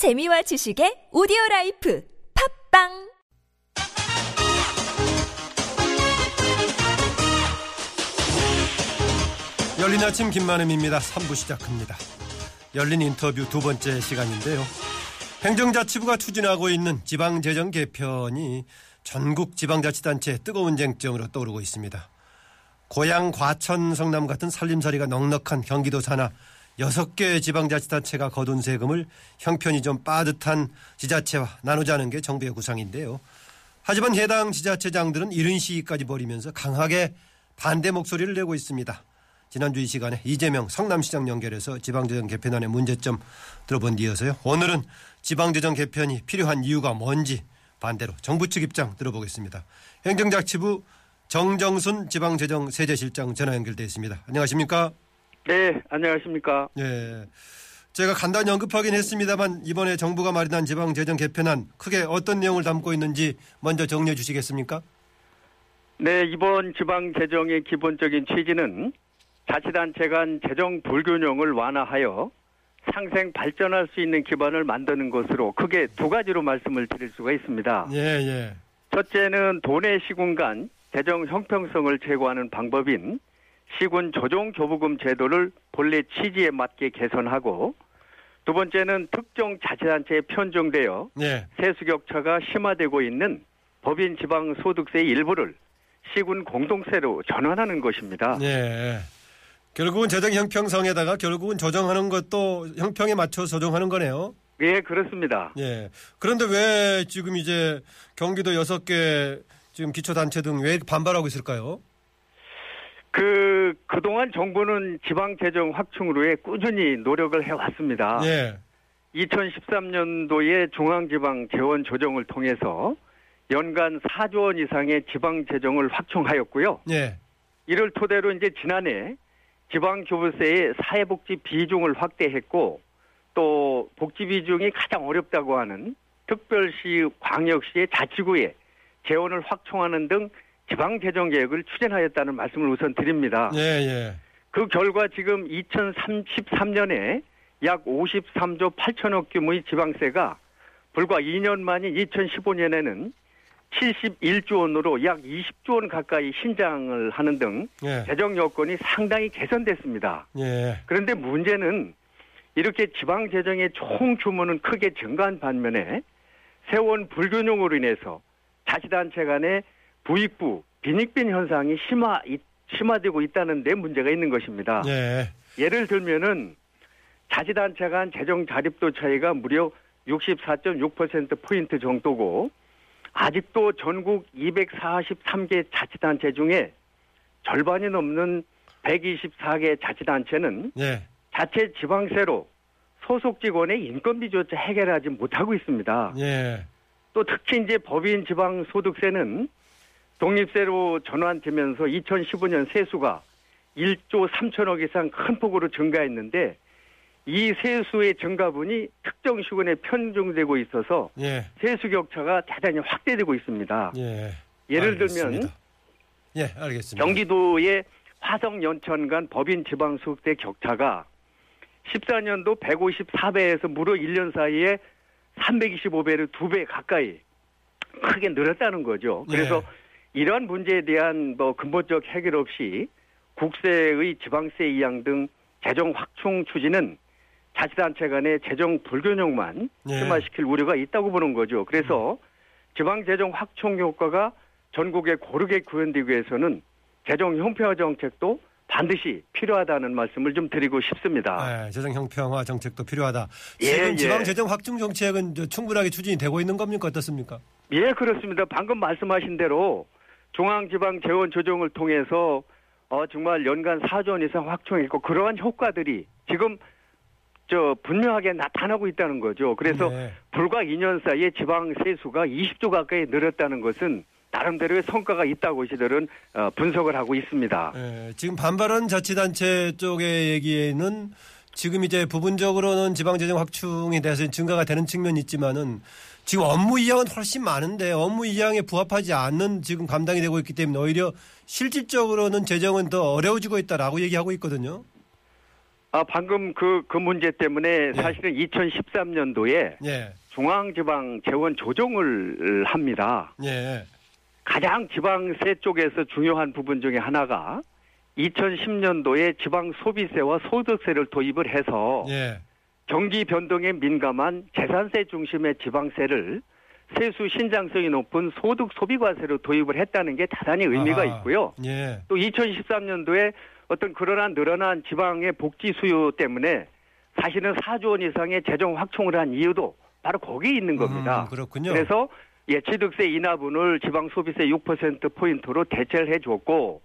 재미와 지식의 오디오 라이프 팟빵 열린 아침 김만흠입니다. 3부 시작합니다. 열린 인터뷰 두 번째 시간인데요. 행정자치부가 추진하고 있는 지방재정 개편이 전국 지방자치단체의 뜨거운 쟁점으로 떠오르고 있습니다. 고양 과천 성남 같은 살림살이가 넉넉한 경기도 산하 6개 지방자치단체가 거둔 세금을 형편이 좀 빠듯한 지자체와 나누자는 게 정부의 구상인데요. 하지만 해당 지자체장들은 이른 시기까지 벌이면서 강하게 반대 목소리를 내고 있습니다. 지난주 이 시간에 이재명 성남시장 연결해서 지방재정 개편안의 문제점 들어본 뒤이어서요. 오늘은 지방재정 개편이 필요한 이유가 뭔지 반대로 정부 측 입장 들어보겠습니다. 행정자치부 정정순 지방재정 세제실장 전화 연결돼 있습니다. 안녕하십니까? 네, 안녕하십니까? 예. 제가 간단히 언급하긴 했습니다만 이번에 정부가 마련한 지방재정 개편안 크게 어떤 내용을 담고 있는지 먼저 정리해 주시겠습니까? 네, 이번 지방 재정의 기본적인 취지는 자치단체 간 재정 불균형을 완화하여 상생 발전할 수 있는 기반을 만드는 것으로 크게 두 가지로 말씀을 드릴 수가 있습니다. 예, 예. 첫째는 도내 시군 간 재정 형평성을 제고하는 방법인 시군 조정 교부금 제도를 본래 취지에 맞게 개선하고 두 번째는 특정 자치단체에 편중되어 예. 세수 격차가 심화되고 있는 법인 지방 소득세의 일부를 시군 공동세로 전환하는 것입니다. 예. 결국은 재정 형평성에다가 결국은 조정하는 것도 형평에 맞춰 조정하는 거네요. 예, 그렇습니다. 예. 그런데 왜 지금 이제 경기도 여섯 개 지금 기초단체 등 왜 반발하고 있을까요? 그 그동안 정부는 지방 재정 확충으로에 꾸준히 노력을 해 왔습니다. 예. 2013년도에 중앙지방 재원 조정을 통해서 연간 4조 원 이상의 지방 재정을 확충하였고요. 예. 이를 토대로 이제 지난해 지방 교부세의 사회복지 비중을 확대했고 또 복지 비중이 가장 어렵다고 하는 특별시, 광역시의 자치구에 재원을 확충하는 등 지방 재정 계획을 추진하였다는 말씀을 우선 드립니다. 예, 예. 그 결과 지금 2033년에 약 53조 8천억 규모의 지방세가 불과 2년 만인 2015년에는 71조 원으로 약 20조 원 가까이 신장을 하는 등 예. 재정 여건이 상당히 개선됐습니다. 예. 그런데 문제는 이렇게 지방 재정의 총 규모는 크게 증가한 반면에 세원 불균형으로 인해서 자치단체 간의 부익부, 빈익빈 현상이 심화, 심화되고 있다는 데 문제가 있는 것입니다. 예. 예를 들면은 자치단체 간 재정 자립도 차이가 무려 64.6%포인트 정도고 아직도 전국 243개 자치단체 중에 절반이 넘는 124개 자치단체는 예. 자체 지방세로 소속 직원의 인건비조차 해결하지 못하고 있습니다. 예. 또 특히 이제 법인 지방 소득세는 독립세로 전환되면서 2015년 세수가 1조 3천억 이상 큰 폭으로 증가했는데 이 세수의 증가분이 특정 시군에 편중되고 있어서 예. 세수 격차가 대단히 확대되고 있습니다. 예. 예를 알겠습니다. 들면 예, 알겠습니다. 경기도의 화성 연천 간 법인 지방 소득세 격차가 14년도 154배에서 무려 1년 사이에 325배를 두배 가까이 크게 늘었다는 거죠. 그래서 예. 이러한 문제에 대한 뭐 근본적 해결 없이 국세의 지방세 이양 등 재정 확충 추진은 자치단체 간의 재정 불균형만 예. 심화시킬 우려가 있다고 보는 거죠. 그래서 지방 재정 확충 효과가 전국에 고르게 구현되기 위해서는 재정 형평화 정책도 반드시 필요하다는 말씀을 좀 드리고 싶습니다. 예, 재정 형평화 정책도 필요하다. 예, 지금 예. 지방 재정 확충 정책은 저 충분하게 추진이 되고 있는 겁니까 어떻습니까? 예, 그렇습니다. 방금 말씀하신 대로 중앙지방 재원 조정을 통해서 어, 정말 연간 4조 원 이상 확충했고 그러한 효과들이 지금 저 분명하게 나타나고 있다는 거죠. 그래서 네. 불과 2년 사이에 지방 세수가 20조 가까이 늘었다는 것은 나름대로의 성과가 있다고 시들은 어, 분석을 하고 있습니다. 예, 지금 반발한 자치단체 쪽의 얘기에는 지금 이제 부분적으로는 지방재정 확충에 대해서 증가가 되는 측면이 있지만은 지금 업무 이양은 훨씬 많은데 업무 이양에 부합하지 않는 지금 감당이 되고 있기 때문에 오히려 실질적으로는 재정은 더 어려워지고 있다라고 얘기하고 있거든요. 아, 방금 그, 그 문제 때문에 예. 사실은 2013년도에 예. 중앙지방 재원 조정을 합니다. 예. 가장 지방세 쪽에서 중요한 부분 중에 하나가 2010년도에 지방 소비세와 소득세를 도입을 해서 예. 경기 변동에 민감한 재산세 중심의 지방세를 세수 신장성이 높은 소득 소비과세로 도입을 했다는 게 대단히 의미가 아하. 있고요. 예. 또 2013년도에 어떤 그러한 늘어난 지방의 복지 수요 때문에 사실은 4조 원 이상의 재정 확충을 한 이유도 바로 거기에 있는 겁니다. 음, 그렇군요. 그래서 예, 취득세 인하분을 지방 소비세 6% 포인트로 대체를 해 줬고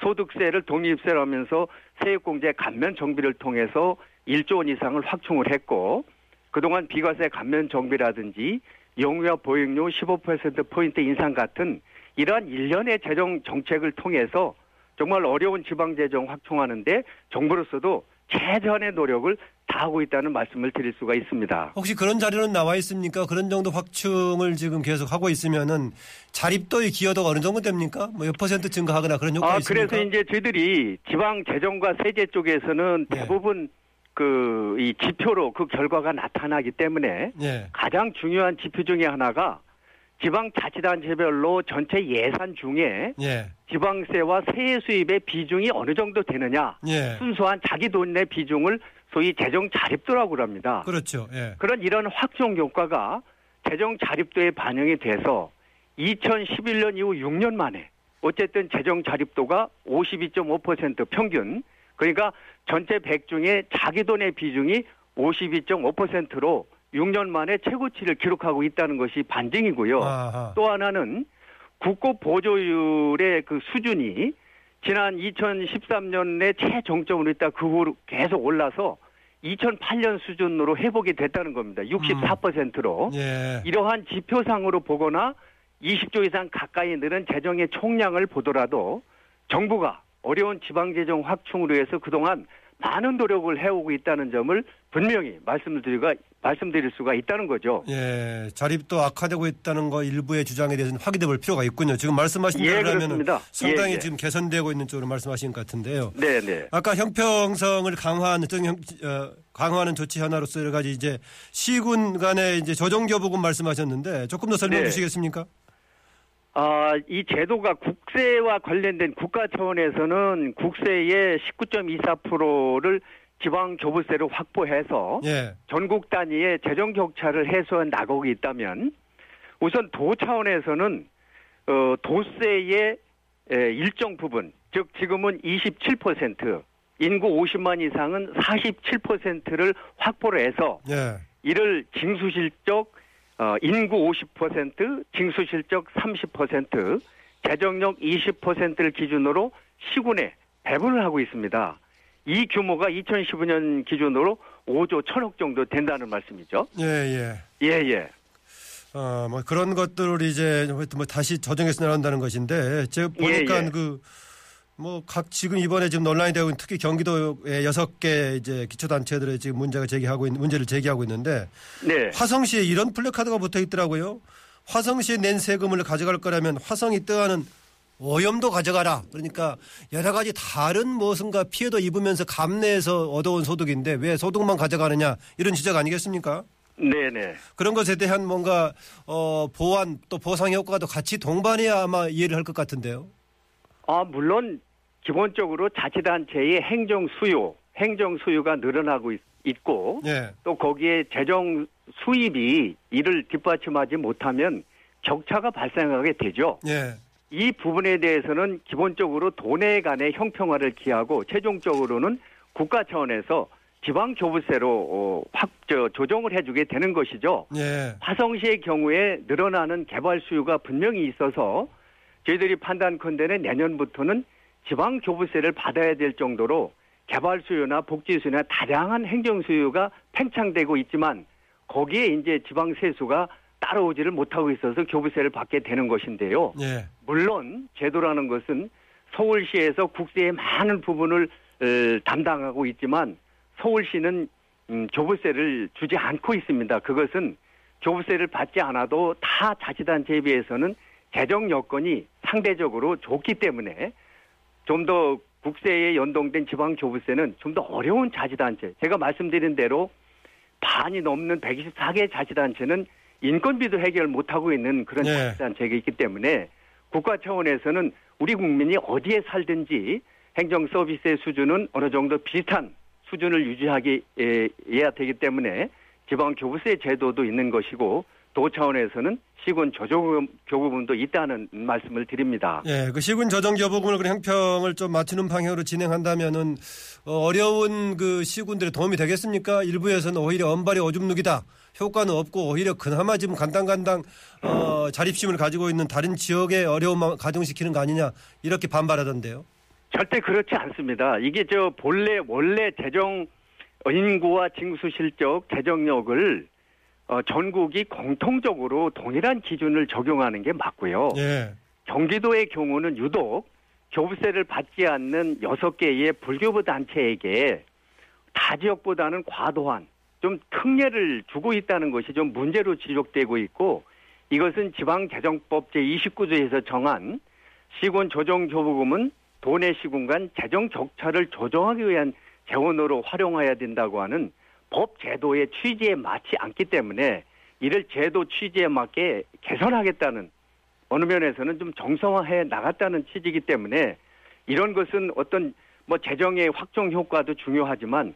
소득세를 독립세로 하면서 세액공제 감면 정비를 통해서 1조 원 이상을 확충을 했고 그동안 비과세 감면 정비라든지 영유아 보행료 15% 포인트 인상 같은 이러한 일련의 재정 정책을 통해서 정말 어려운 지방 재정 확충하는데 정부로서도 최선의 노력을 다하고 있다는 말씀을 드릴 수가 있습니다. 혹시 그런 자료는 나와 있습니까? 그런 정도 확충을 지금 계속 하고 있으면은 자립도의 기여도가 어느 정도 됩니까? 뭐 몇 퍼센트 증가하거나 그런 효과가 아, 있습니까? 그래서 이제 저희들이 지방 재정과 세제 쪽에서는 네. 대부분 그 이 지표로 그 결과가 나타나기 때문에 예. 가장 중요한 지표 중에 하나가 지방 자치단체별로 전체 예산 중에 예. 지방세와 세액 수입의 비중이 어느 정도 되느냐 예. 순수한 자기 돈의 비중을 소위 재정 자립도라고 합니다. 그렇죠. 예. 그런 이런 확정 효과가 재정 자립도에 반영이 돼서 2011년 이후 6년 만에 어쨌든 재정 자립도가 52.5% 평균 그러니까 전체 100 중에 자기 돈의 비중이 52.5%로 6년 만에 최고치를 기록하고 있다는 것이 반증이고요. 아하. 또 하나는 국고 보조율의 그 수준이 지난 2013년에 최정점으로 있다 그 후로 계속 올라서 2008년 수준으로 회복이 됐다는 겁니다. 64%로. 예. 이러한 지표상으로 보거나 20조 이상 가까이 늘은 재정의 총량을 보더라도 정부가 어려운 지방재정 확충으로 해서 그동안 많은 노력을 해오고 있다는 점을 분명히 말씀드리가 말씀드릴 수가 있다는 거죠. 예. 자립도 악화되고 있다는 거 일부의 주장에 대해서는 확인해 볼 필요가 있군요. 지금 말씀하신 예, 대로 하면 그렇습니다. 상당히 예, 예. 지금 개선되고 있는 쪽으로 말씀하신 것 같은데요. 네, 네. 아까 형평성을 강화하는 어, 강화하는 조치 하나로서 여러 가지 이제 시군 간의 이제 조정 교부금 말씀하셨는데 조금 더 설명해 네. 주시겠습니까? 아, 이 제도가 국세와 관련된 국가 차원에서는 국세의 19.24%를 지방 교부세로 확보해서 예. 전국 단위의 재정 격차를 해소한 나곡이 있다면 우선 도 차원에서는 어, 도세의 에, 일정 부분 즉 지금은 27% 인구 50만 이상은 47%를 확보를 해서 예. 이를 징수실적 어, 인구 50%, 징수실적 30%, 재정력 20%를 기준으로 시군에 배분을 하고 있습니다. 이 규모가 2015년 기준으로 5조 1천억 정도 된다는 말씀이죠. 예, 예. 예, 예. 어, 뭐 그런 것들을 이제 뭐 다시 조정해서 나간다는 것인데 제가 보니까 예, 예. 그뭐각 지금 이번에 지금 논란이 되고 있는 특히 경기도의 여섯 개 이제 기초 단체들의 지금 문제가 제기하고 있는 문제를 제기하고 있는데 네. 화성시에 이런 플래카드가 붙어 있더라고요. 화성시에 낸 세금을 가져갈 거라면 화성이 떠하는 오염도 가져가라. 그러니까 여러 가지 다른 무엇인가 피해도 입으면서 감내해서 얻어온 소득인데 왜 소득만 가져가느냐 이런 지적 아니겠습니까? 네, 네. 그런 것에 대한 뭔가 어 보완 또 보상 효과도 같이 동반해야 아마 이해를 할 것 같은데요. 아, 물론 기본적으로 자치단체의 행정 수요, 행정 수요가 늘어나고 있, 있고 예. 또 거기에 재정 수입이 이를 뒷받침하지 못하면 격차가 발생하게 되죠. 예. 이 부분에 대해서는 기본적으로 도내 간의 형평화를 기하고 최종적으로는 국가 차원에서 지방 교부세로 어, 확 저, 조정을 해주게 되는 것이죠. 예. 화성시의 경우에 늘어나는 개발 수요가 분명히 있어서 저희들이 판단컨대는 내년부터는 지방 교부세를 받아야 될 정도로 개발 수요나 복지 수요나 다양한 행정 수요가 팽창되고 있지만 거기에 이제 지방 세수가 따라오지를 못하고 있어서 교부세를 받게 되는 것인데요. 예. 물론 제도라는 것은 서울시에서 국세의 많은 부분을 어, 담당하고 있지만 서울시는 음, 교부세를 주지 않고 있습니다. 그것은 교부세를 받지 않아도 타 자치단체에 비해서는 재정 여건이 상대적으로 좋기 때문에 좀 더 국세에 연동된 지방 교부세는 좀 더 어려운 자치단체. 제가 말씀드린 대로 반이 넘는 124개 자치단체는 인건비도 해결 못하고 있는 그런 네. 자치단체가 있기 때문에 국가 차원에서는 우리 국민이 어디에 살든지 행정 서비스의 수준은 어느 정도 비슷한 수준을 유지하기 에, 해야 되기 때문에 지방 교부세 제도도 있는 것이고 도 차원에서는 시군 조정 교부분도 있다는 말씀을 드립니다. 예, 그 시군 조정 교부금을 그 형평을 좀 맞추는 방향으로 진행한다면은 어, 어려운 그 시군들에 도움이 되겠습니까? 일부에서는 오히려 언발이 오줌 누기다. 효과는 없고 오히려 그나마 지금 간당간당 어, 자립심을 가지고 있는 다른 지역의 어려움만 가중시키는 거 아니냐 이렇게 반발하던데요. 절대 그렇지 않습니다. 이게 저 본래 원래 재정 인구와 징수 실적 재정력을 어, 전국이 공통적으로 동일한 기준을 적용하는 게 맞고요. 예. 경기도의 경우는 유독 교부세를 받지 않는 여섯 개의 불교부 단체에게 타 지역보다는 과도한 좀 특례를 주고 있다는 것이 좀 문제로 지적되고 있고 이것은 지방재정법 제29조에서 정한 시군 조정교부금은 도내 시군 간 재정 격차를 조정하기 위한 재원으로 활용해야 된다고 하는 법 제도의 취지에 맞지 않기 때문에 이를 제도 취지에 맞게 개선하겠다는 어느 면에서는 좀 정성화해 나갔다는 취지이기 때문에 이런 것은 어떤 뭐 재정의 확정 효과도 중요하지만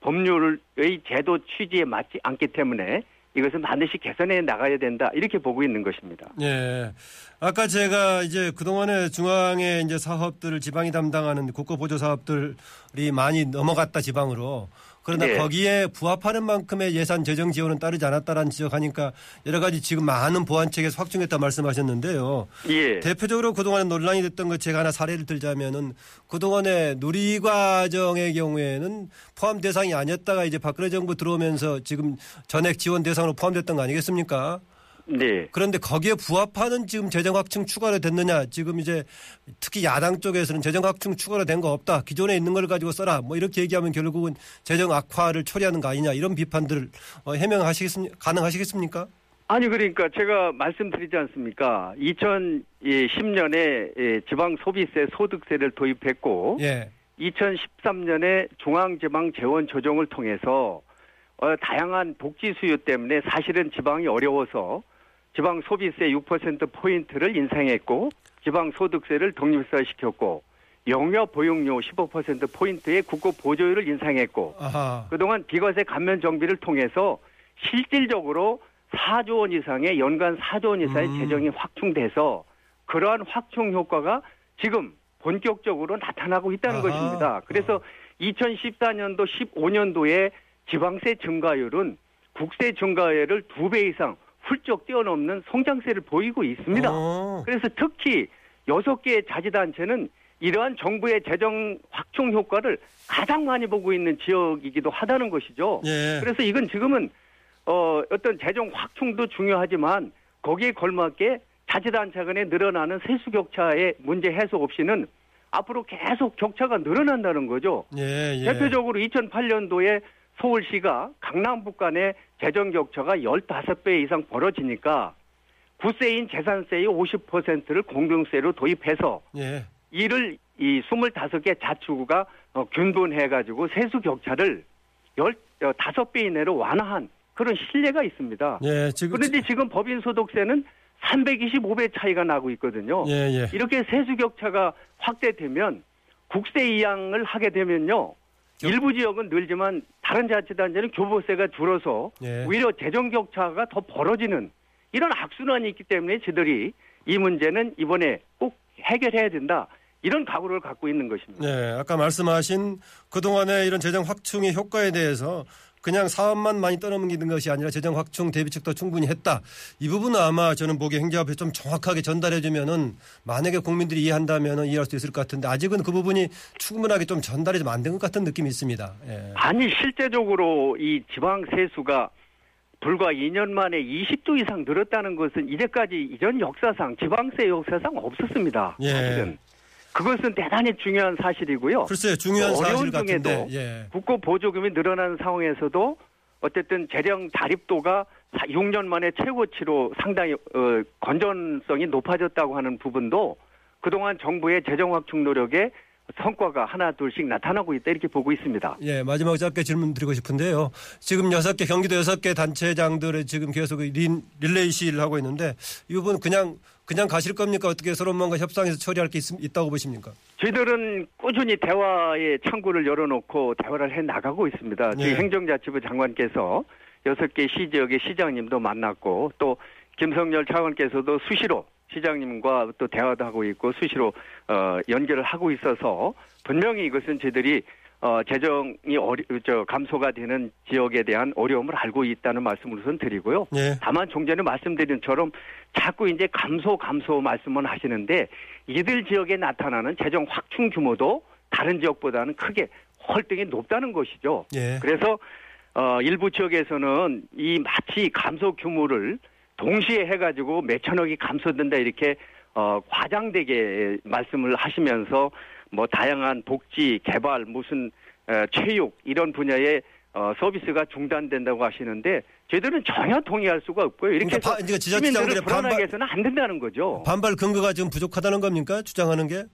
법률의 제도 취지에 맞지 않기 때문에 이것은 반드시 개선해 나가야 된다 이렇게 보고 있는 것입니다. 예. 아까 제가 이제 그동안에 중앙의 이제 사업들을 지방이 담당하는 국고 보조 사업들이 많이 넘어갔다 지방으로. 그러나 네. 거기에 부합하는 만큼의 예산 재정 지원은 따르지 않았다라는 지적하니까 여러 가지 지금 많은 보완책에서 확충했다 말씀하셨는데요. 예. 대표적으로 그동안에 논란이 됐던 것 제가 하나 사례를 들자면은 그동안에 누리과정의 경우에는 포함 대상이 아니었다가 이제 박근혜 정부 들어오면서 지금 전액 지원 대상으로 포함됐던 거 아니겠습니까? 네. 그런데 거기에 부합하는 지금 재정 확충 추가로 됐느냐? 지금 이제 특히 야당 쪽에서는 재정 확충 추가로 된 거 없다. 기존에 있는 걸 가지고 써라. 뭐 이렇게 얘기하면 결국은 재정 악화를 초래하는 거 아니냐? 이런 비판들을 어, 해명하시겠습니까? 가능하시겠습니까? 아니 그러니까 제가 말씀드리지 않습니까? 2010년에 예, 지방 소비세 소득세를 도입했고 예. 2013년에 중앙지방 재원 조정을 통해서 어, 다양한 복지 수요 때문에 사실은 지방이 어려워서 지방 소비세 6% 포인트를 인상했고 지방 소득세를 독립사시켰고 영유아 보육료 15% 포인트의 국고 보조율을 인상했고 아하. 그동안 비과세 감면 정비를 통해서 실질적으로 4조 원 이상의 연간 4조 원 이상의 음. 재정이 확충돼서 그러한 확충 효과가 지금 본격적으로 나타나고 있다는 아하. 것입니다. 그래서 2014년도 15년도에 지방세 증가율은 국세 증가율을 두배 이상 훌쩍 뛰어넘는 성장세를 보이고 있습니다. 어. 그래서 특히 여섯 개의 자치단체는 이러한 정부의 재정 확충 효과를 가장 많이 보고 있는 지역이기도 하다는 것이죠. 예. 그래서 이건 지금은 어, 어떤 재정 확충도 중요하지만 거기에 걸맞게 자치단체 간에 늘어나는 세수 격차의 문제 해소 없이는 앞으로 계속 격차가 늘어난다는 거죠. 예, 예. 대표적으로 2008년도에 서울시가 강남북 간의 재정 격차가 15배 이상 벌어지니까 구세인 재산세의 50%를 공동세로 도입해서 예. 이를 이 25개 자치구가 어, 균분해가지고 세수 격차를 15배 이내로 완화한 그런 신뢰가 있습니다. 예, 지금 그런데 지금 법인 소득세는 325배 차이가 나고 있거든요. 예, 예. 이렇게 세수 격차가 확대되면 국세 이양을 하게 되면요. 일부 지역은 늘지만 다른 자치단체는 교부세가 줄어서 예. 오히려 재정 격차가 더 벌어지는 이런 악순환이 있기 때문에 저들이 이 문제는 이번에 꼭 해결해야 된다. 이런 각오를 갖고 있는 것입니다. 네, 아까 말씀하신 그동안의 이런 재정 확충의 효과에 대해서 그냥 사업만 많이 떠넘기는 것이 아니라 재정 확충 대비책도 충분히 했다. 이 부분은 아마 저는 보기에 행정부에 좀 정확하게 전달해 주면은 만약에 국민들이 이해한다면은 이해할 수 있을 것 같은데 아직은 그 부분이 충분하게 좀 전달이 좀 안 된 것 같은 느낌이 있습니다. 예. 아니 실제적으로 이 지방 세수가 불과 2년 만에 20조 이상 늘었다는 것은 이제까지 이전 역사상 지방세 역사상 없었습니다. 예. 사실은 그것은 대단히 중요한 사실이고요. 글쎄요, 중요한 사실 같은데. 예. 국고 보조금이 늘어나는 상황에서도 어쨌든 재정 자립도가 6년 만에 최고치로 상당히 어, 건전성이 높아졌다고 하는 부분도 그동안 정부의 재정 확충 노력에 성과가 하나 둘씩 나타나고 있다 이렇게 보고 있습니다. 예, 마지막 짧게 질문 드리고 싶은데요. 지금 여섯 개 경기도 여섯 개 단체장들의 지금 계속 린, 릴레이 시위를 하고 있는데 이분 그냥 그냥 가실 겁니까? 어떻게 서로 뭔가 협상해서 처리할 게 있, 다고 보십니까? 저희들은 꾸준히 대화의 창구를 열어놓고 대화를 해 나가고 있습니다. 예. 저희 행정자치부 장관께서 여섯 개 시 지역의 시장님도 만났고 또 김성열 차관께서도 수시로 시장님과 또 대화도 하고 있고 수시로 어, 연결을 하고 있어서 분명히 이것은 저희들이 어, 재정이 어리, 저, 감소가 되는 지역에 대한 어려움을 알고 있다는 말씀을 우선 드리고요. 예. 다만 종전에 말씀드린 처럼 자꾸 이제 감소 감소 말씀은 하시는데 이들 지역에 나타나는 재정 확충 규모도 다른 지역보다는 크게 헐등이 높다는 것이죠. 예. 그래서 어 일부 지역에서는 이 마치 감소 규모를 동시에 해가지고 몇천억이 감소된다 이렇게 어 과장되게 말씀을 하시면서 뭐 다양한 복지 개발 무슨 에, 체육 이런 분야의 어, 서비스가 중단된다고 하시는데 저희들은 전혀 동의할 수가 없고요. 이렇게 그러니까 바- 그러니까 시민들을 불안하게 해서는 안 된다는 거죠. 반발 근거가 지금 부족하다는 겁니까? 주장하는 게?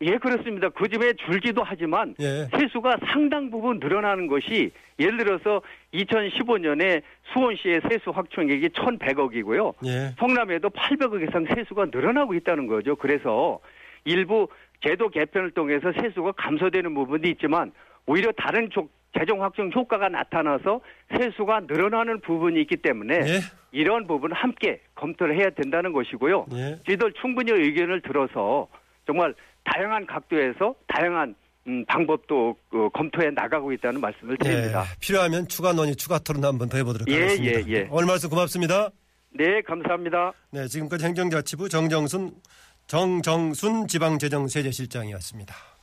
예, 그렇습니다. 그 집에 줄기도 하지만 예. 세수가 상당 부분 늘어나는 것이 예를 들어서 2015년에 수원시의 세수 확충액이 1,100억이고요. 예. 성남에도 800억 이상 세수가 늘어나고 있다는 거죠. 그래서 일부 제도 개편을 통해서 세수가 감소되는 부분도 있지만 오히려 다른 쪽 재정 확충 효과가 나타나서 세수가 늘어나는 부분이 있기 때문에 예. 이런 부분 함께 검토를 해야 된다는 것이고요. 예. 저희들 충분히 의견을 들어서 정말 다양한 각도에서 다양한 음, 방법도 어, 검토해 나가고 있다는 말씀을 드립니다. 예. 필요하면 추가 논의, 추가 토론 한번 더 해보도록 예, 하겠습니다. 예, 예. 오늘 말씀 고맙습니다. 네, 감사합니다. 네, 지금까지 행정자치부 정정순 정정순 지방재정세제실장이었습니다.